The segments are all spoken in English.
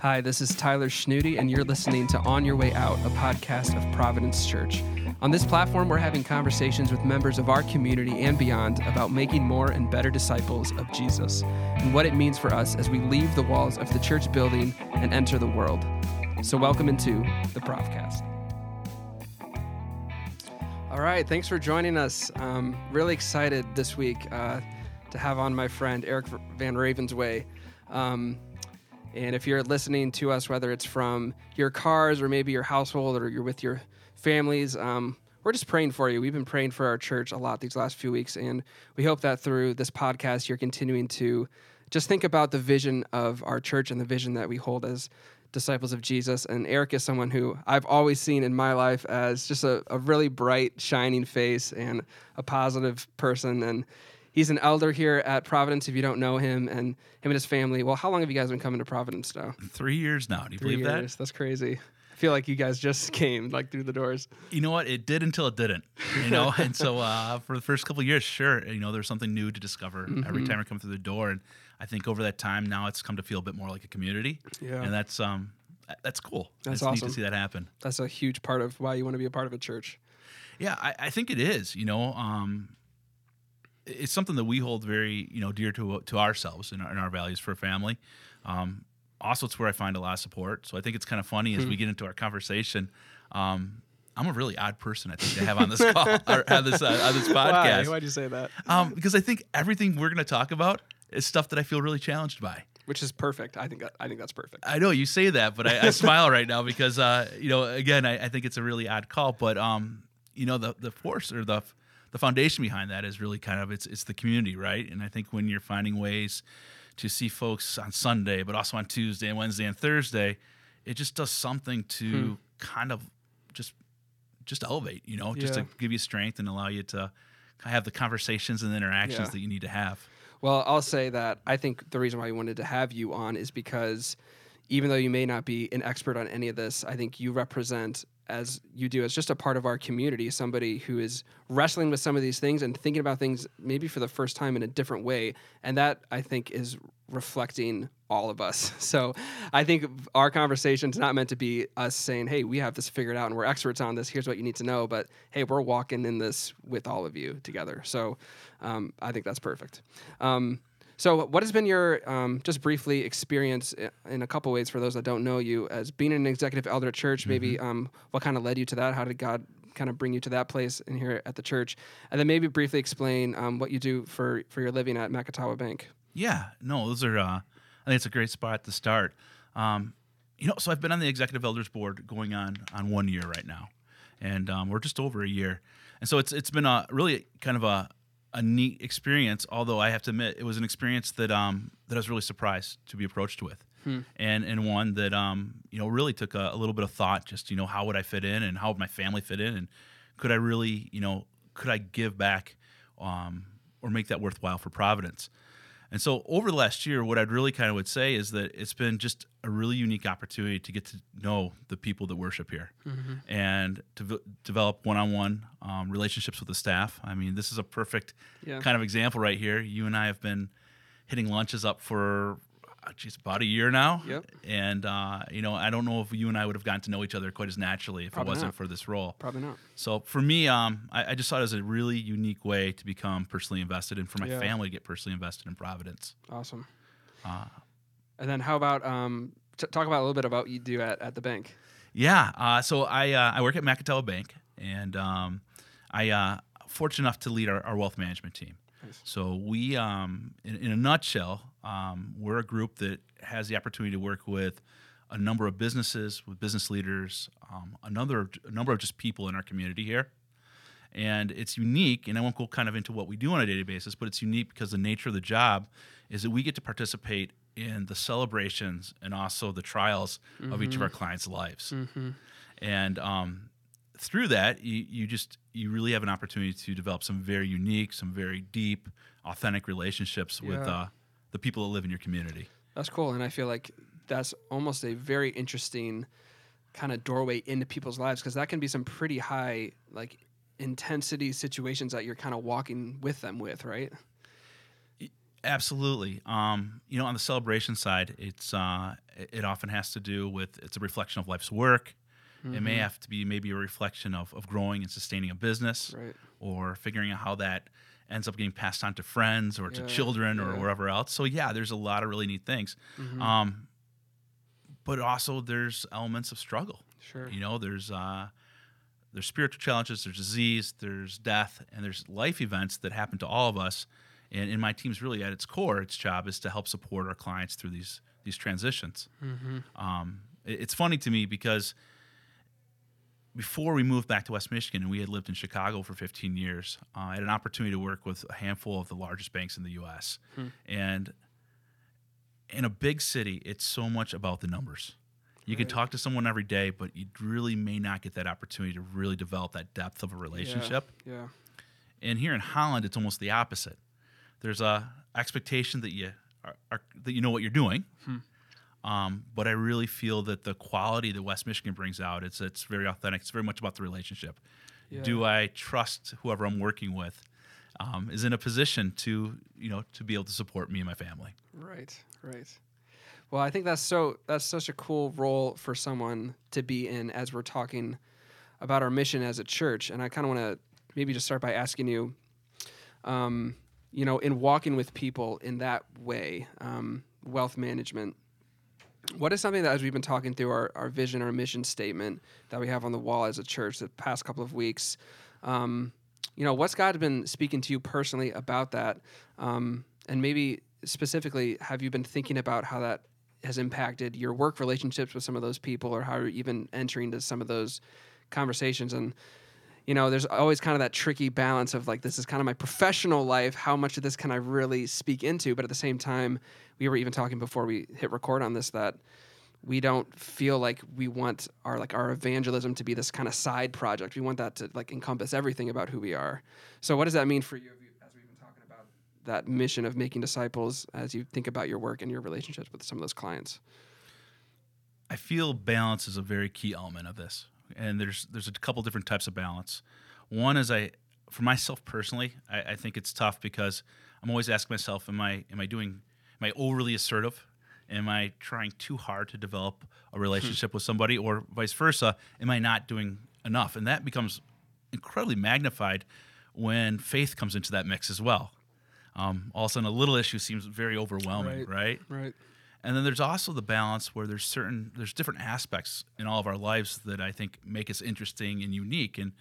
Hi, this is Tyler Schnooty, and you're listening to On Your Way Out, a podcast of Providence Church. On this platform, we're having conversations with members of our community and beyond about making more and better disciples of Jesus and what it means for us as we leave the walls of the church building and enter the world. So, welcome into the Profcast. All right, thanks for joining us. Um, really excited this week uh, to have on my friend Eric Van Ravensway. Um, and if you're listening to us, whether it's from your cars or maybe your household or you're with your families, um, we're just praying for you. We've been praying for our church a lot these last few weeks, and we hope that through this podcast, you're continuing to just think about the vision of our church and the vision that we hold as disciples of Jesus. And Eric is someone who I've always seen in my life as just a, a really bright, shining face and a positive person. And he's an elder here at Providence. If you don't know him, and him and his family. Well, how long have you guys been coming to Providence now? Three years now. Do you Three believe years. That's crazy. I feel like you guys just came like through the doors. You know what? It did until it didn't. You know, and so uh, for the first couple of years, sure, you know, there's something new to discover Mm-hmm. every time we come through the door, and I think over that time now it's come to feel a bit more like a community. Yeah. and that's um, that's cool. That's it's neat awesome. to see that happen. That's a huge part of why you want to be a part of a church. Yeah, I, I think it is. You know, um, it's something that we hold very, you know, dear to to ourselves and our, and our values for a family. Um, also, it's where I find a lot of support. So I think it's kind of funny as we get into our conversation. Um, I'm a really odd person, I think, to have on this call or have this uh, on this Why? podcast, Why'd you say that? um, because I think everything we're going to talk about is stuff that I feel really challenged by. Which is perfect. I think I think that's perfect. I know you say that, but I, I smile right now because uh, you know, again, I, I think it's a really odd call, but um, you know, the the force or the the foundation behind that is really kind of it's it's the community, right? And I think when you're finding ways to see folks on Sunday, but also on Tuesday and Wednesday and Thursday, it just does something to hmm. kind of just just elevate, you know, just Yeah. to give you strength and allow you to have the conversations and interactions Yeah. that you need to have. Well, I'll say that I think the reason why we wanted to have you on is because even though you may not be an expert on any of this, I think you represent, as you do, as just a part of our community, somebody who is wrestling with some of these things and thinking about things maybe for the first time in a different way. And that, I think, is reflecting all of us. So I think our conversation is not meant to be us saying, hey, we have this figured out and we're experts on this. Here's what you need to know. But hey, we're walking in this with all of you together. So um, I think that's perfect. Um, so, what has been your um, just briefly experience in a couple ways for those that don't know you as being an executive elder at church? Maybe um, what kind of led you to that? How did God kind of bring you to that place in here at the church? And then maybe briefly explain um, what you do for for your living at Macatawa Bank. Yeah, no, those are. Uh, I think it's a great spot to start. Um, you know, so I've been on the executive elders board going on on one year right now, and um, we're just over a year, and so it's it's been a really kind of a a neat experience. Although I have to admit, it was an experience that um, that I was really surprised to be approached with, and and one that um, you know really took a, a little bit of thought. Just you know, how would I fit in, and how would my family fit in, and could I really you know could I give back, um, or make that worthwhile for Providence. And so over the last year, what I'd really kind of would say is that it's been just a really unique opportunity to get to know the people that worship here and to v- develop one-on-one um, relationships with the staff. I mean, this is a perfect Yeah. kind of example right here. You and I have been hitting lunches up for, geez, about a year now. Yep. And, uh, you know, I don't know if you and I would have gotten to know each other quite as naturally if Probably it wasn't not. for this role. Probably not. So for me, um, I, I just saw it as a really unique way to become personally invested and for my Yeah. family to get personally invested in Providence. Awesome. Uh, And then how about um, t- talk about a little bit about what you do at, at the bank? yeah, uh, so I uh, I work at Macatawa Bank, and um, I uh, fortunate enough to lead our, our wealth management team. Nice. So we, um, in, in a nutshell, um, we're a group that has the opportunity to work with a number of businesses, with business leaders, um, another a number of just people in our community here. And it's unique, and I won't go kind of into what we do on a daily basis, but it's unique because the nature of the job is that we get to participate in the celebrations and also the trials of each of our clients' lives. And um, through that, you, you just you really have an opportunity to develop some very unique, some very deep, authentic relationships with uh, the people that live in your community. That's cool, and I feel like that's almost a very interesting kind of doorway into people's lives because that can be some pretty high like intensity situations that you're kind of walking with them with, right? Absolutely. Um, you know, on the celebration side, it's uh, it it often has to do with it's a reflection of life's work. It may Mhm. have to be maybe a reflection of, of growing and sustaining a business, Right. or figuring out how that ends up getting passed on to friends or to Yeah, children or yeah. wherever else. So yeah, there's a lot of really neat things. Mhm. Um, but also there's elements of struggle. sure. You know, there's uh, there's spiritual challenges, there's disease, there's death, and there's life events that happen to all of us. And in my team's really at its core, its job is to help support our clients through these these transitions. Mhm. Um, it- it's funny to me because before we moved back to West Michigan and we had lived in Chicago for 15 years, uh, I had an opportunity to work with a handful of the largest banks in the U.S. Hmm. And in a big city, it's so much about the numbers. You can talk to someone every day, but you really may not get that opportunity to really develop that depth of a relationship. Yeah. And here in Holland, it's almost the opposite. There's a expectation that you are, are that you know what you're doing. Hmm. Um, but I really feel that the quality that West Michigan brings out, it's it's very authentic. It's very much about the relationship. Yeah. Do I trust whoever I'm working with um, is in a position to you know to be able to support me and my family? Right, right. Well, I think that's so that's such a cool role for someone to be in as we're talking about our mission as a church. And I kind of want to maybe just start by asking you, um, you know, in walking with people in that way, um, wealth management. What is something that, as we've been talking through our, our vision, our mission statement that we have on the wall as a church the past couple of weeks, um, you know, what's God been speaking to you personally about that? Um, and maybe specifically, have you been thinking about how that has impacted your work relationships with some of those people or how you're even entering into some of those conversations? And, you know, there's always kind of that tricky balance of like, this is kind of my professional life. How much of this can I really speak into? But at the same time, we were even talking before we hit record on this that we don't feel like we want our like our evangelism to be this kind of side project. We want that to like encompass everything about who we are. So what does that mean for you as we've been talking about that mission of making disciples as you think about your work and your relationships with some of those clients? I feel balance is a very key element of this, and there's there's a couple different types of balance. One is I, for myself personally, I, I think it's tough because I'm always asking myself, am I am I doing am I overly assertive? Am I trying too hard to develop a relationship with somebody, or vice versa? Am I not doing enough? And that becomes incredibly magnified when faith comes into that mix as well. Um, all of a sudden, a little issue seems very overwhelming, Right. right? Right. And then there's also the balance where there's certain there's different aspects in all of our lives that I think make us interesting and unique, and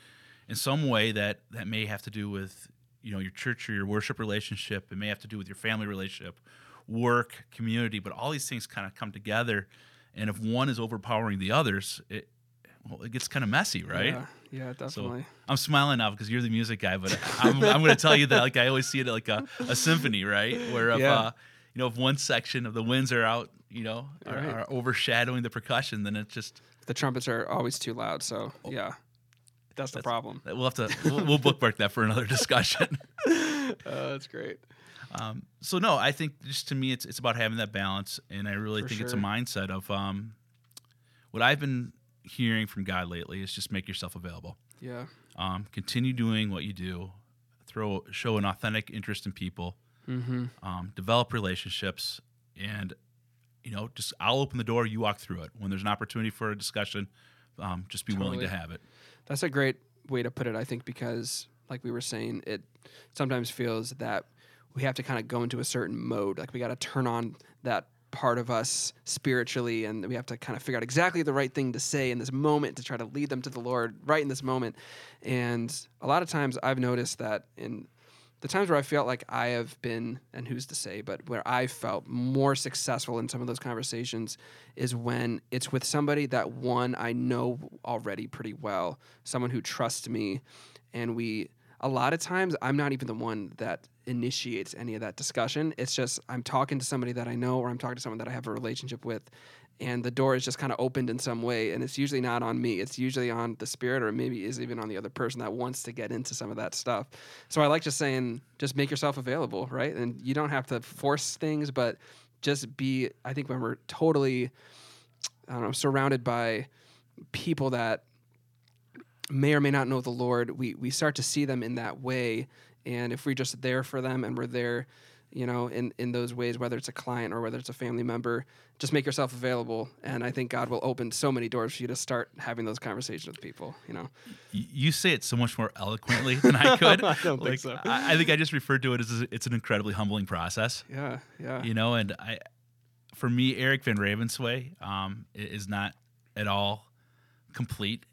in some way that that may have to do with you know your church or your worship relationship. It may have to do with your family relationship, work, community. But all these things kind of come together, and if one is overpowering the others, it well it gets kind of messy, right? Yeah, yeah definitely. I'm smiling now because you're the music guy, but I'm, I'm going to tell you that like I always see it like a, a symphony, right? Where if Yeah. uh, you know if one section of the winds are out, you know, are, Right. are overshadowing the percussion, then it's just the trumpets are always too loud. So yeah, that's the problem. we'll have to we'll, we'll bookmark that for another discussion. Uh, that's great. Um, so no, I think just to me, it's it's about having that balance, and I really For think it's a mindset of um, what I've been hearing from God lately is just make yourself available. Yeah. Um, continue doing what you do. Throw show an authentic interest in people. Mm-hmm. um, develop relationships, and you know, just I'll open the door. You walk through it. When there's an opportunity for a discussion, um, just be willing to have it. That's a great way to put it, I think, because like we were saying, it sometimes feels that we have to kind of go into a certain mode. Like we got to turn on that part of us spiritually, and we have to kind of figure out exactly the right thing to say in this moment to try to lead them to the Lord right in this moment. And a lot of times I've noticed that in the times where I felt like I have been, and who's to say, but where I felt more successful in some of those conversations is when it's with somebody that one I know already pretty well, someone who trusts me, and we. A lot of times, I'm not even the one that initiates any of that discussion. It's just I'm talking to somebody that I know, or I'm talking to someone that I have a relationship with, and the door is just kind of opened in some way. And it's usually not on me. It's usually on the spirit, or maybe is even on the other person that wants to get into some of that stuff. So I like just saying, just make yourself available, right? And you don't have to force things, but just be. I think when we're totally, I don't know, surrounded by people that may or may not know the Lord, we we start to see them in that way. And if we're just there for them and we're there you know, in, in those ways, whether it's a client or whether it's a family member, just make yourself available. And I think God will open so many doors for you to start having those conversations with people, you know. You say it so much more eloquently than I could. I don't think so. I, I think I just referred to it as a, it's an incredibly humbling process. Yeah, yeah. you know and i for me eric van ravensway um, is not at all complete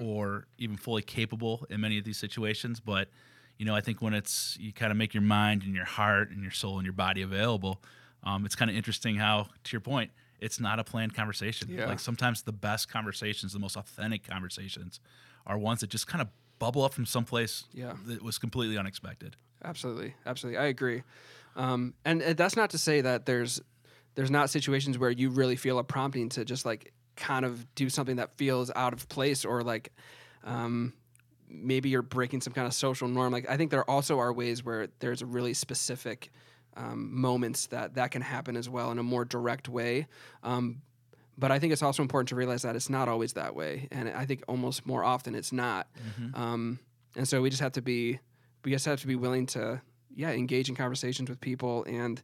or even fully capable in many of these situations but you know i think when it's you kind of make your mind and your heart and your soul and your body available um, it's kind of interesting how to your point it's not a planned conversation Yeah. like sometimes the best conversations the most authentic conversations are ones that just kind of bubble up from someplace Yeah. that was completely unexpected Absolutely, absolutely. I agree. Um, and, and that's not to say that there's there's not situations where you really feel a prompting to just like kind of do something that feels out of place or like um, maybe you're breaking some kind of social norm. Like I think there also are ways where there's a really specific um, moments that that can happen as well in a more direct way. Um, but I think it's also important to realize that it's not always that way, and I think almost more often it's not. Um, and so we just have to be we just have to be willing to yeah engage in conversations with people and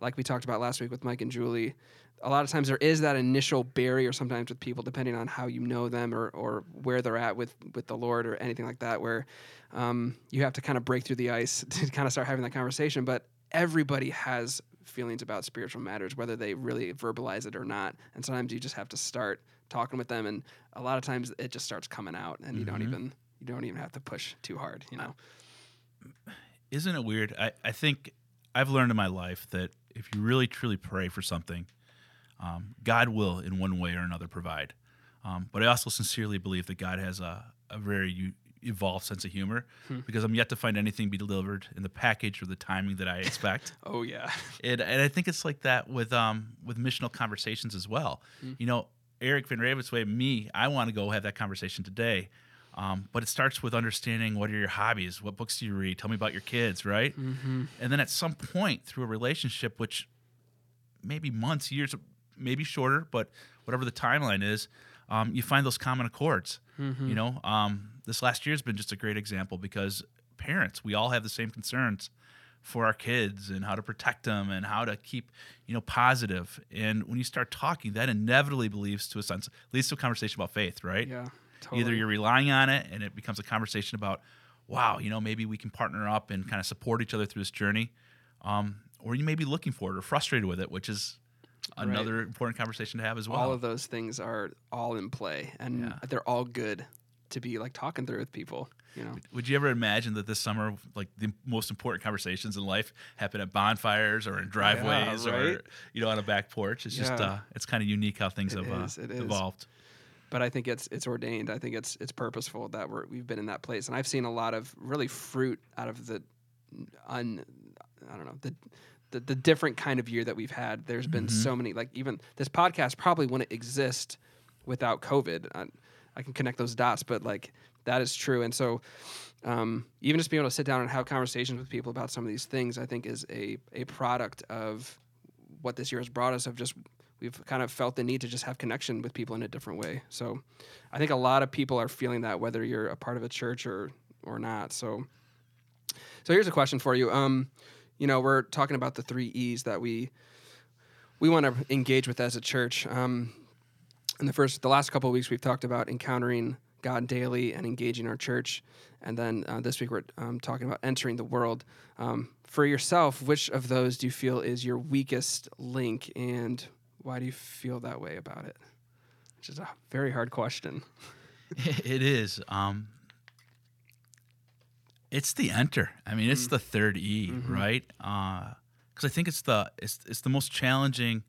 like we talked about last week with mike and julie a lot of times there is that initial barrier sometimes with people depending on how you know them or, or where they're at with with the lord or anything like that where um, you have to kind of break through the ice to kind of start having that conversation but everybody has feelings about spiritual matters whether they really verbalize it or not and sometimes you just have to start talking with them and a lot of times it just starts coming out and you don't Mhm. even you don't even have to push too hard you know isn't it weird? I, I think I've learned in my life that if you really truly pray for something, um, God will in one way or another provide. Um, but I also sincerely believe that God has a, a very u- evolved sense of humor Hmm. because I'm yet to find anything be delivered in the package or the timing that I expect. oh yeah and, and I think it's like that with um with missional conversations as well. Mm. You know, Eric Van Ravensway, me, I want to go have that conversation today. Um, but it starts with understanding what are your hobbies, what books do you read, tell me about your kids, right? mm-hmm. And then at some point through a relationship, which maybe months, years, maybe shorter, but whatever the timeline is, um, you find those common accords. Mm-hmm. You know, um, this last year has been just a great example because parents, we all have the same concerns for our kids and how to protect them and how to keep, you know, positive. And when you start talking, that inevitably leads to a sense, leads to a conversation about faith, right? yeah totally. Either you're relying on it and it becomes a conversation about, wow, you know, maybe we can partner up and kind of support each other through this journey. Um, or you may be looking for it or frustrated with it, which is Right. another important conversation to have as well. all of those things are all in play and Yeah. they're all good to be like talking through with people you know Would you ever imagine that this summer, like the most important conversations in life, happen at bonfires or in driveways or right? you know on a back porch? It's just uh, it's kind of unique how things It have is, uh, is. evolved. but I think it's it's ordained. I think it's it's purposeful that we're we've been in that place, and I've seen a lot of really fruit out of the un I don't know the. The, the different kind of year that we've had, there's been Mhm. so many. Like even this podcast probably wouldn't exist without COVID. I, I can connect those dots, but like that is true. And so, um, even just being able to sit down and have conversations with people about some of these things, I think is a a product of what this year has brought us. Of just we've kind of felt the need to just have connection with people in a different way. So I think a lot of people are feeling that whether you're a part of a church or or not. So so here's a question for you. Um, you know, we're talking about the three E's that we we want to engage with as a church. Um, in the first, the last couple of weeks, we've talked about encountering God daily and engaging our church, and then uh, this week we're um, talking about entering the world. Um, for yourself, which of those do you feel is your weakest link, and why do you feel that way about it? Which is a very hard question. it is. Um, it's the enter. I mean, it's the third E, Mhm. right? Because I think it's the it's it's the most challenging.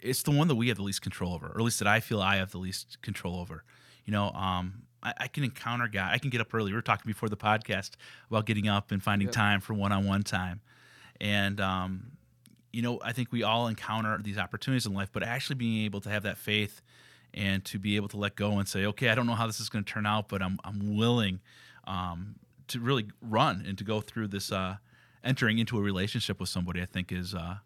It's the one that we have the least control over, or at least that I feel I have the least control over. You know, um, I, I can encounter God. I can get up early. We were talking before the podcast about getting up and finding Yep. time for one-on-one time, and um, you know, I think we all encounter these opportunities in life, but actually being able to have that faith and to be able to let go and say, okay, I don't know how this is going to turn out, but I'm I'm willing um, to really run and to go through this uh, entering into a relationship with somebody. I think is uh,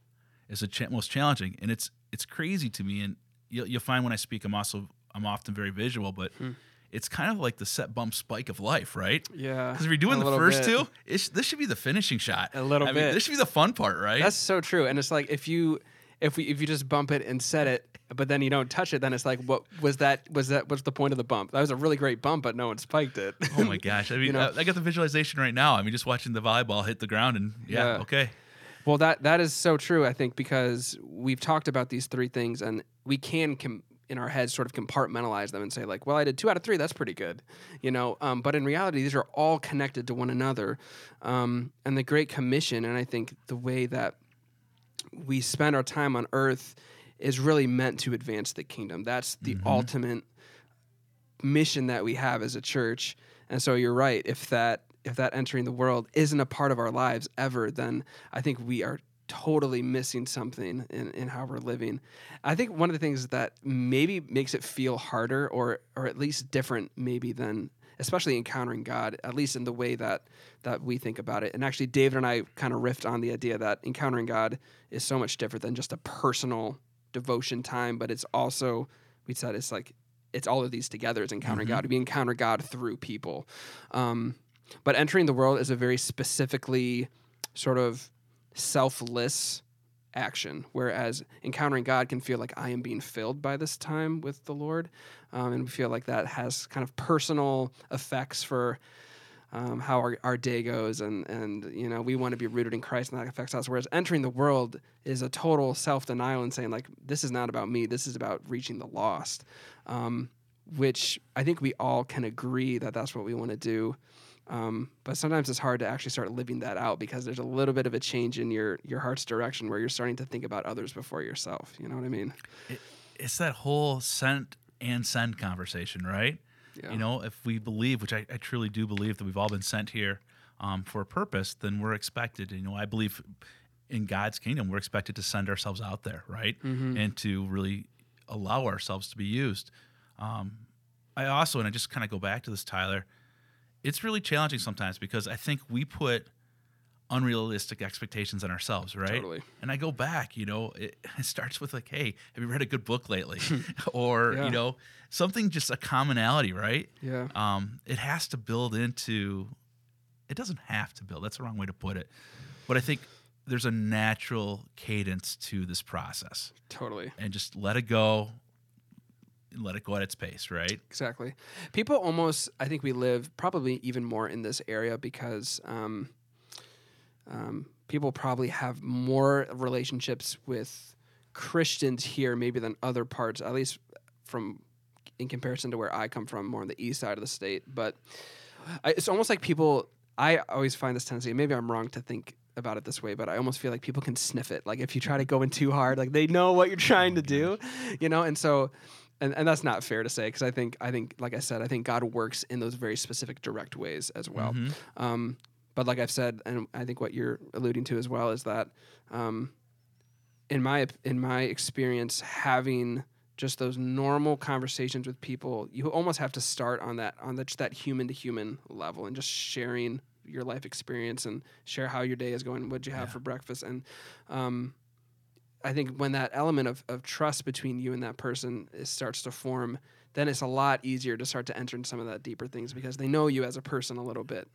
is the cha- most challenging, and it's it's crazy to me. And you'll, you'll find when I speak, I'm also I'm often very visual, but Hmm. it's kind of like the set bump spike of life, right? Yeah. Because if you're doing the first bit. two, this should be the finishing shot. A little I mean, bit. this should be the fun part, right? That's so true. And it's like if you if we if you just bump it and set it, but then you don't touch it, then it's like what was that was that what's the point of the bump? That was a really great bump, but no one spiked it. oh my gosh! I mean, know? I, I got the visualization right now. I mean, just watching the volleyball hit the ground, and yeah, Yeah. okay. Well, that that is so true. I think because we've talked about these three things, and we can com- in our heads sort of compartmentalize them and say like, well, I did two out of three. That's pretty good, you know. Um, but in reality, these are all connected to one another. Um, and the Great Commission, and I think the way that we spend our time on Earth is really meant to advance the kingdom. That's the mm-hmm. ultimate mission that we have as a church. And so you're right. If that if that entering the world isn't a part of our lives ever, then I think we are totally missing something in, in how we're living. I think one of the things that maybe makes it feel harder or or at least different maybe than especially encountering God, at least in the way that that we think about it. And actually David and I kind of riffed on the idea that encountering God is so much different than just a personal devotion time, but it's also we said it's like it's all of these together. It's encountering God. We encounter God through people. Um, but entering the world is a very specifically sort of selfless action, whereas encountering God can feel like I am being filled by this time with the Lord, um, and we feel like that has kind of personal effects for. Um, how our, our day goes and and you know we want to be rooted in Christ and that affects us whereas entering the world is a total self-denial and saying like this is not about me this is about reaching the lost um, which I think we all can agree that that's what we want to do. Um, but sometimes it's hard to actually start living that out because there's a little bit of a change in your your heart's direction where you're starting to think about others before yourself. You know what I mean? It's that whole sent and send conversation, right? Yeah. You know, if we believe, which I, I truly do believe, that we've all been sent here um, for a purpose, then we're expected. You know, I believe in God's kingdom, we're expected to send ourselves out there, right, and to really allow ourselves to be used. Um, I also, and I just kind of go back to this, Tyler. It's really challenging sometimes because I think we put unrealistic expectations on ourselves, right? Totally. And I go back, you know, it, it starts with like, hey, have you read a good book lately? or, Yeah. you know, something just a commonality, right? Yeah. Um, it has to build into, it doesn't have to build, that's the wrong way to put it. But I think there's a natural cadence to this process Totally. and just let it go let it go at its pace, right? Exactly. People almost, I think we live probably even more in this area because um, um, people probably have more relationships with Christians here, maybe than other parts, at least from in comparison to where I come from, more on the east side of the state. But I, it's almost like people. I always find this tendency. Maybe I'm wrong to think about it this way, but I almost feel like people can sniff it. Like if you try to go in too hard, like they know what you're trying to do, you know. And so, and, and that's not fair to say because I think I think like I said, I think God works in those very specific direct ways as well. Um, but like I've said, and I think what you're alluding to as well is that, um, in my in my experience, having just those normal conversations with people, you almost have to start on that on the, that human to human level and just sharing your life experience and share how your day is going, what'd you have for breakfast, and um, I think when that element of, of trust between you and that person is, starts to form, then it's a lot easier to start to enter into some of that deeper things because they know you as a person a little bit.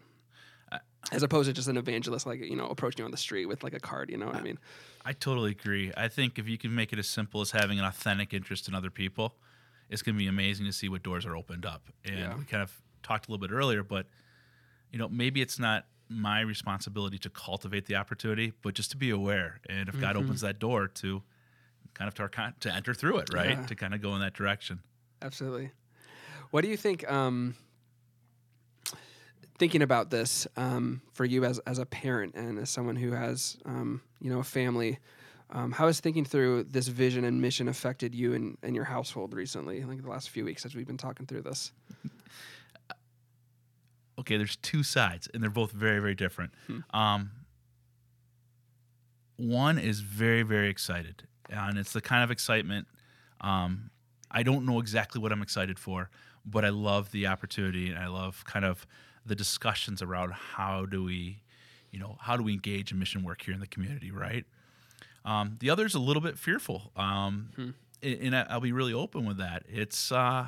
As opposed to just an evangelist, like you know, approaching you on the street with like a card. You know what I mean? I totally agree. I think if you can make it as simple as having an authentic interest in other people, it's going to be amazing to see what doors are opened up. And Yeah. we kind of talked a little bit earlier, but you know, maybe it's not my responsibility to cultivate the opportunity, but just to be aware. And if God Mm-hmm. opens that door to kind of to, our con- to enter through it, right? Yeah. To kind of go in that direction. Absolutely. What do you think? Um, thinking about this um, for you as as a parent and as someone who has um, you know a family, um, how has thinking through this vision and mission affected you and, and your household recently? Like the last few weeks as we've been talking through this. Okay, there's two sides, and they're both very, very different. Um, one is very, very excited, and it's the kind of excitement. Um, I don't know exactly what I'm excited for, but I love the opportunity, and I love kind of the discussions around how do we, you know, how do we engage in mission work here in the community, right? Um, the other is a little bit fearful, um, and, and I'll be really open with that. It's uh,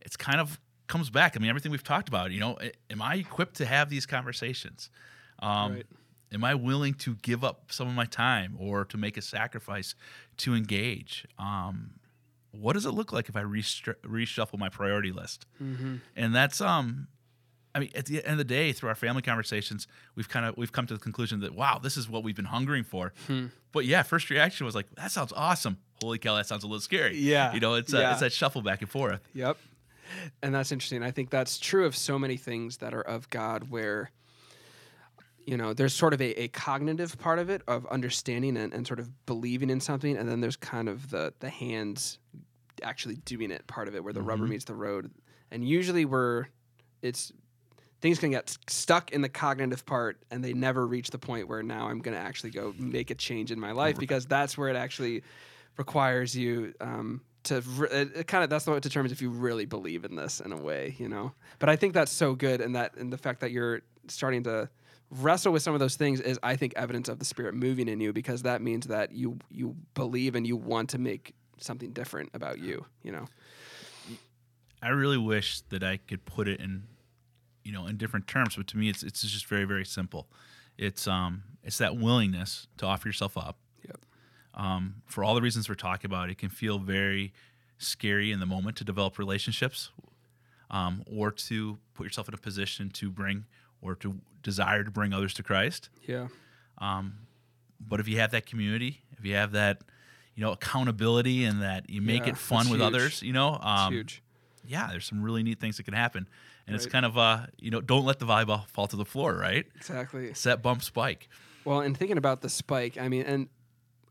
it's kind of comes back. I mean, everything we've talked about. You know, am I equipped to have these conversations? Um, Right. Am I willing to give up some of my time or to make a sacrifice to engage? Um, what does it look like if I restru- reshuffle my priority list? Mm-hmm. And that's um, I mean, at the end of the day, through our family conversations, we've kind of we've come to the conclusion that wow, this is what we've been hungering for. Hmm. But yeah, first reaction was like, that sounds awesome. Holy cow, that sounds a little scary. Yeah. you know, it's uh, Yeah. it's that shuffle back and forth. Yep. And that's interesting. I think that's true of so many things that are of God where you know, there's sort of a, a cognitive part of it of understanding and, and sort of believing in something, and then there's kind of the the hands actually doing it part of it where the rubber Mhm. meets the road. And usually we're it's things can get stuck in the cognitive part and they never reach the point where now I'm going to actually go make a change in my life because that's where it actually requires you um, to kind of that's what determines if you really believe in this in a way, you know. But I think that's so good, and that and the fact that you're starting to wrestle with some of those things is, I think, evidence of the Spirit moving in you because that means that you you believe and you want to make something different about you, you know. I really wish that I could put it in, you know, in different terms. But to me, it's it's just very very simple. It's um it's that willingness to offer yourself up. Um, for all the reasons we're talking about, it can feel very scary in the moment to develop relationships, um, or to put yourself in a position to bring or to desire to bring others to Christ. Yeah. Um, but if you have that community, if you have that, you know, accountability and that you make Yeah, it fun with huge. others, you know, um, huge. yeah, there's some really neat things that can happen. And it's kind of, uh, you know, don't let the volleyball fall to the floor, right? Exactly. Set bump spike. Well, and thinking about the spike, I mean, and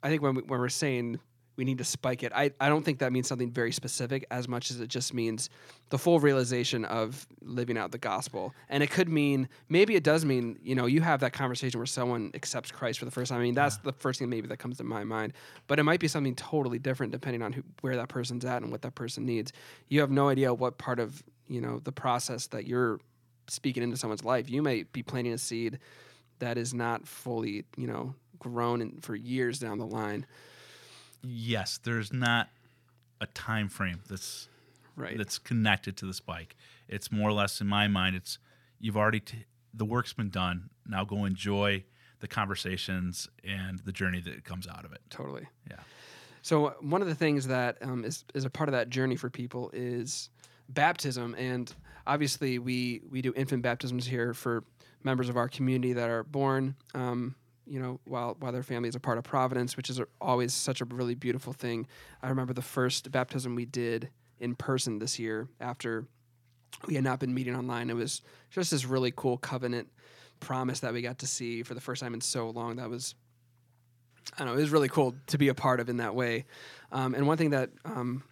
I think when, we, when we're saying we need to spike it, I, I don't think that means something very specific as much as it just means the full realization of living out the gospel. And it could mean, maybe it does mean, you know, you have that conversation where someone accepts Christ for the first time. I mean, that's the first thing maybe that comes to my mind. But it might be something totally different depending on who, where that person's at and what that person needs. You have no idea what part of, you know, the process that you're speaking into someone's life. You may be planting a seed that is not fully, you know, grown in, for years down the line. Yes, there's not a time frame that's Right. that's connected to the spike. It's more or less in my mind. It's you've already t- the work's been done. Now go enjoy the conversations and the journey that comes out of it. totally. Yeah. So one of the things that um, is is a part of that journey for people is baptism, and obviously we we do infant baptisms here for members of our community that are born. Um, you know, while while their family is a part of Providence, which is always such a really beautiful thing. I remember the first baptism we did in person this year after we had not been meeting online. It was just this really cool covenant promise that we got to see for the first time in so long. That was I don't know, it was really cool to be a part of in that way. Um, and one thing that um,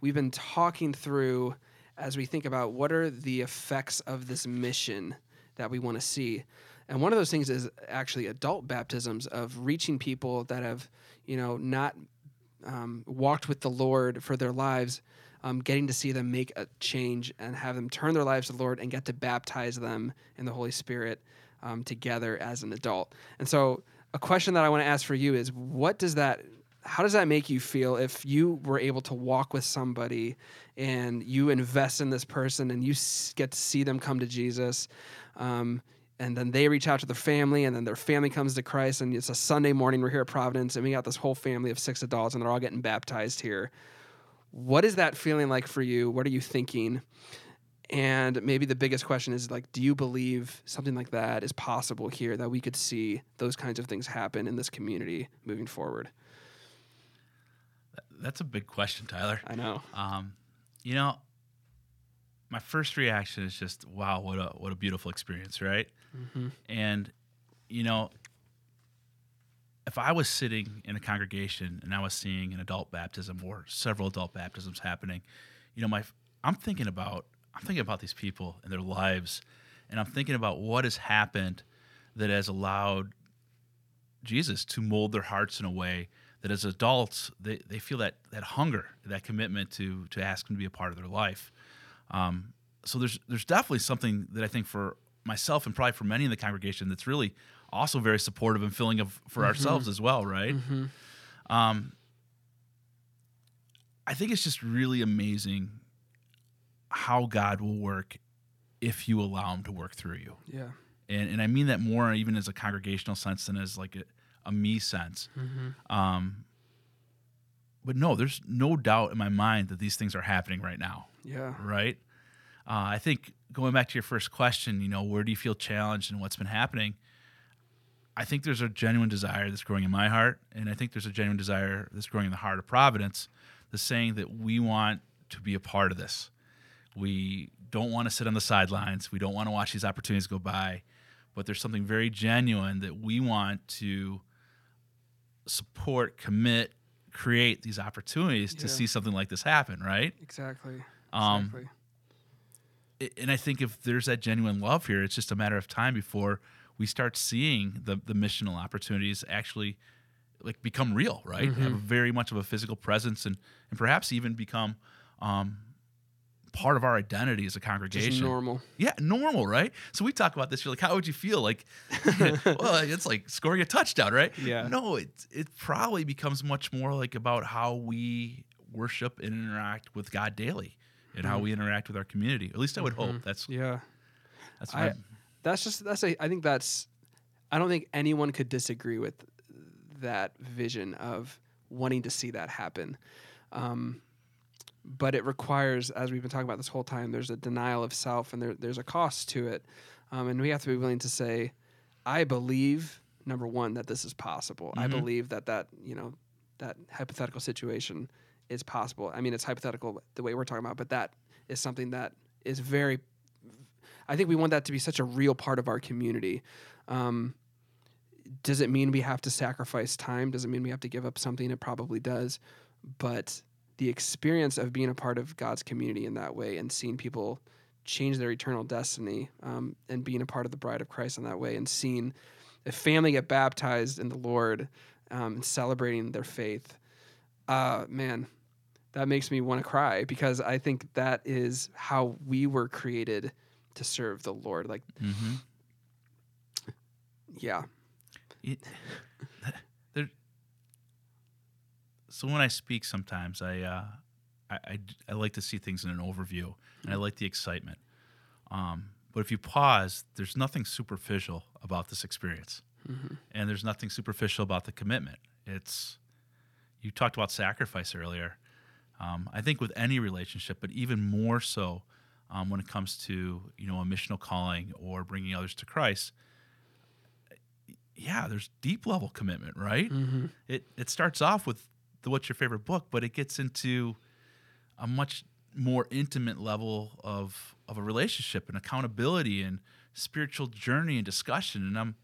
we've been talking through as we think about what are the effects of this mission that we want to see. And one of those things is actually adult baptisms of reaching people that have, you know, not um, walked with the Lord for their lives, um, getting to see them make a change and have them turn their lives to the Lord and get to baptize them in the Holy Spirit um, together as an adult. And so, a question that I want to ask for you is what does that how does that make you feel if you were able to walk with somebody and you invest in this person and you get to see them come to Jesus um, and then they reach out to their family and then their family comes to Christ and it's a Sunday morning we're here at Providence and we got this whole family of six adults and they're all getting baptized here what is that feeling like for you what are you thinking and maybe the biggest question is like, do you believe something like that is possible here that we could see those kinds of things happen in this community moving forward? That's a big question, Tyler. I know. Um, you know, my first reaction is just, wow, what a what a beautiful experience, right? Mm-hmm. And you know, if I was sitting in a congregation and I was seeing an adult baptism or several adult baptisms happening, you know, my I'm thinking about I'm thinking about these people and their lives, and I'm thinking about what has happened that has allowed Jesus to mold their hearts in a way that as adults they, they feel that that hunger, that commitment to to ask him to be a part of their life. Um, so there's there's definitely something that I think for myself and probably for many in the congregation that's really also very supportive and filling of for ourselves as well, right? Mm-hmm. Um, I think it's just really amazing how God will work if you allow Him to work through you. Yeah. And and I mean that more even as a congregational sense than as like a, a me sense. Mm-hmm. Um, but no, there's no doubt in my mind that these things are happening right now. Yeah. right? Uh, I think going back to your first question, you know, where do you feel challenged and what's been happening? I think there's a genuine desire that's growing in my heart, and I think there's a genuine desire that's growing in the heart of Providence, the saying that we want to be a part of this. We don't want to sit on the sidelines. We don't want to watch these opportunities go by, but there's something very genuine that we want to support, commit, create these opportunities to see something like this happen, right? Exactly. Um, Exactly. And I think if there's that genuine love here, it's just a matter of time before we start seeing the the missional opportunities actually like become real, right? Have very much of a physical presence and and perhaps even become um, part of our identity as a Just congregation. normal. Yeah, normal, right? So we talk about this. You're like, how would you feel? Like, well, it's like scoring a touchdown, right? Yeah. No, it it probably becomes much more like about how we worship and interact with God daily, and how we interact with our community. At least I would hope. That's Yeah. that's I- That's just that's a I think that's I don't think anyone could disagree with that vision of wanting to see that happen. Um, but it requires, as we've been talking about this whole time, there's a denial of self and there, there's a cost to it. Um, and we have to be willing to say, I believe, number one, that this is possible. I Mhm. believe that that, you know, that hypothetical situation is possible. I mean, it's hypothetical the way we're talking about, but that is something that is very I think we want that to be such a real part of our community. Um, does it mean we have to sacrifice time? Does it mean we have to give up something? It probably does. But the experience of being a part of God's community in that way and seeing people change their eternal destiny um, and being a part of the bride of Christ in that way and seeing a family get baptized in the Lord um, and celebrating their faith, uh, man, that makes me want to cry because I think that is how we were created to serve the Lord. Like, hmm yeah, it, so when I speak, sometimes I, uh, I, I I like to see things in an overview, and I like the excitement. Um, but if you pause, there's nothing superficial about this experience, and there's nothing superficial about the commitment. It's you talked about sacrifice earlier. Um, I think with any relationship, but even more so um, when it comes to you know a missional calling or bringing others to Christ. Yeah, there's deep level commitment, right? It it starts off with the what's your favorite book, but it gets into a much more intimate level of of a relationship and accountability and spiritual journey and discussion. And I'm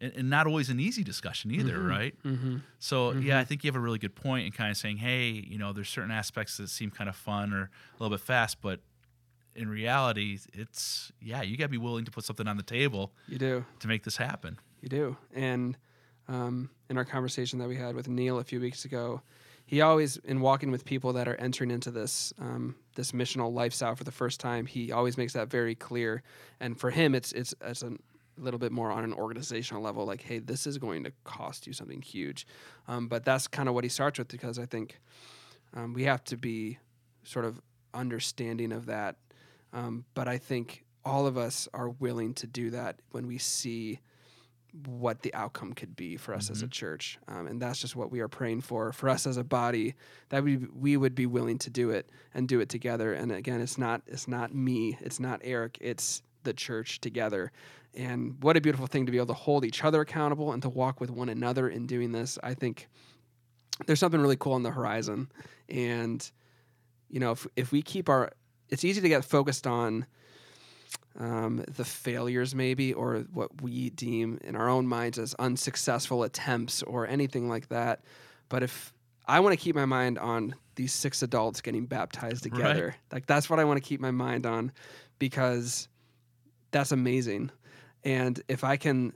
and, and not always an easy discussion either, right? mm-hmm. So yeah, I think you have a really good point in kind of saying, hey, you know, there's certain aspects that seem kind of fun or a little bit fast, but in reality, it's yeah, you got to be willing to put something on the table you do. to make this happen. You do. And um, in our conversation that we had with Neil a few weeks ago, he always, in walking with people that are entering into this um, this missional lifestyle for the first time, he always makes that very clear. And for him, it's it's it's a little bit more on an organizational level, like, hey, this is going to cost you something huge. Um, but that's kind of what he starts with because I think um, we have to be sort of understanding of that. Um, but I think all of us are willing to do that when we see what the outcome could be for us as a church, um, and that's just what we are praying for for us as a body that we we would be willing to do it and do it together. And again, it's not it's not me, it's not Eric, it's the church together. And what a beautiful thing to be able to hold each other accountable and to walk with one another in doing this. I think there's something really cool on the horizon, and you know if if we keep our it's easy to get focused on um, the failures, maybe, or what we deem in our own minds as unsuccessful attempts or anything like that. But if I want to keep my mind on these six adults getting baptized Right. together, like that's what I want to keep my mind on because that's amazing. And if I can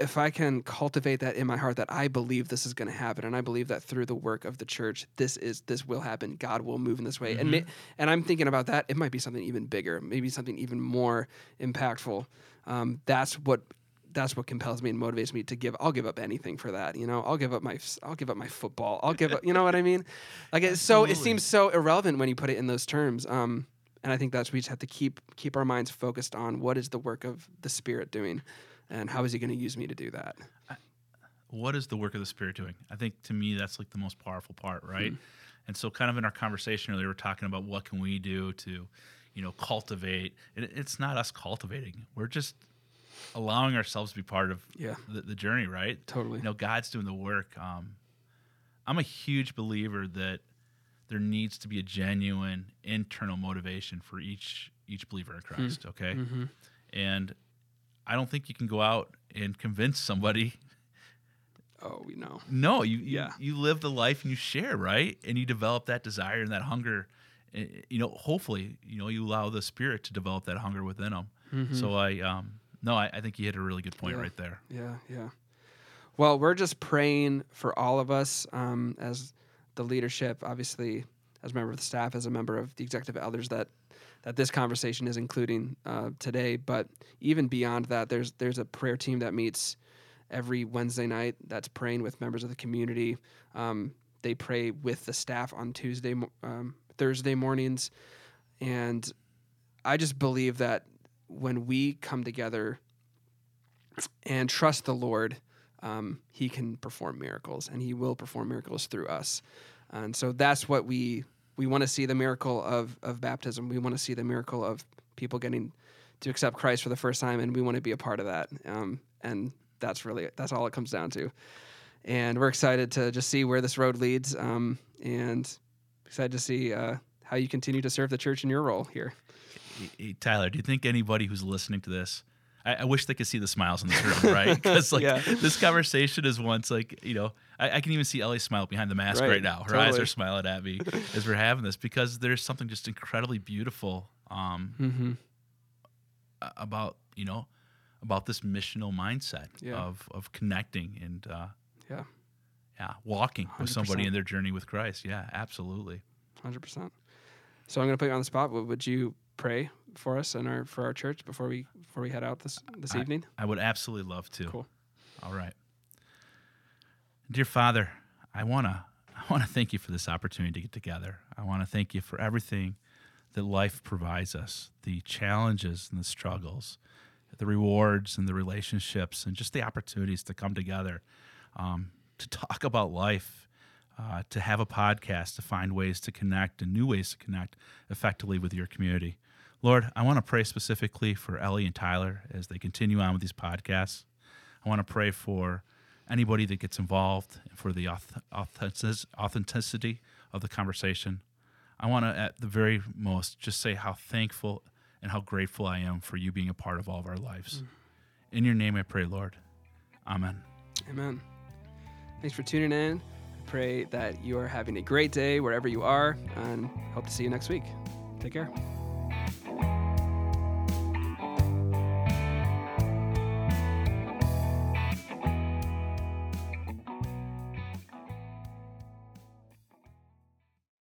if I can cultivate that in my heart that I believe this is going to happen and I believe that through the work of the church this is this will happen God will move in this way. And ma- and I'm thinking about that it might be something even bigger maybe something even more impactful. Um, that's what that's what compels me and motivates me to give I'll give up anything for that you know? I'll give up my I'll give up my football I'll give up you know what I mean? Like it's so it seems so irrelevant when you put it in those terms um, and I think that's we just have to keep keep our minds focused on what is the work of the Spirit doing, and how is He going to use me to do that. What is the work of the Spirit doing? I think to me that's like the most powerful part, right? And so, kind of in our conversation earlier, we are talking about what can we do to, you know, cultivate. It, it's not us cultivating; we're just allowing ourselves to be part of Yeah. the, the journey, right? Totally. You know, God's doing the work. Um, I'm a huge believer that there needs to be a genuine internal motivation for each each believer in Christ. Okay, Mm-hmm. and I don't think you can go out and convince somebody. Oh, we know. No, you you- Yeah. you, live the life and you share, right? And you develop that desire and that hunger. Eh, You know, hopefully, you know, you allow the Spirit to develop that hunger within them. So I, um, no, I, I think you hit a really good point Yeah. right there. Yeah, yeah. Well, we're just praying for all of us um, as the leadership, obviously, as a member of the staff, as a member of the executive elders, that that this conversation is including uh, today. But even beyond that, there's there's a prayer team that meets every Wednesday night that's praying with members of the community. Um, they pray with the staff on Tuesday, um, Thursday mornings, and I just believe that when we come together and trust the Lord, um, He can perform miracles, and He will perform miracles through us. And so that's what we we want to see the miracle of of baptism. We want to see the miracle of people getting to accept Christ for the first time, and we want to be a part of that. Um, and that's really that's all it comes down to. And we're excited to just see where this road leads, um, and excited to see uh, how you continue to serve the church in your role here. Hey, hey, Tyler, do you think anybody who's listening to this? I, I wish they could see the smiles in this room, right? Because like Yeah. this conversation is once like you know I, I can even see Ellie smile behind the mask right, Right, now. Her eyes are smiling at me as we're having this because there's something just incredibly beautiful um, Mm-hmm. about you know about this missional mindset Yeah. of of connecting and uh, Yeah. yeah walking with somebody in their journey with Christ. Yeah, absolutely. Hundred percent. So I'm going to put you on the spot. Would would you pray for us and our for our church before we before we head out this this I- evening? I would absolutely love to. Cool. All right. Dear Father, I want to I want to thank you for this opportunity to get together. I want to thank you for everything that life provides us, the challenges and the struggles, the rewards and the relationships and just the opportunities to come together um, to talk about life, uh, to have a podcast, to find ways to connect and new ways to connect effectively with your community. Lord, I want to pray specifically for Ellie and Tyler as they continue on with these podcasts. I want to pray for anybody that gets involved for the authenticity of the conversation. I want to, at the very most, just say how thankful and how grateful I am for you being a part of all of our lives. Mm. In your name I pray, Lord. Amen. Amen. Thanks for tuning in. I pray that you are having a great day wherever you are, and hope to see you next week. Take care.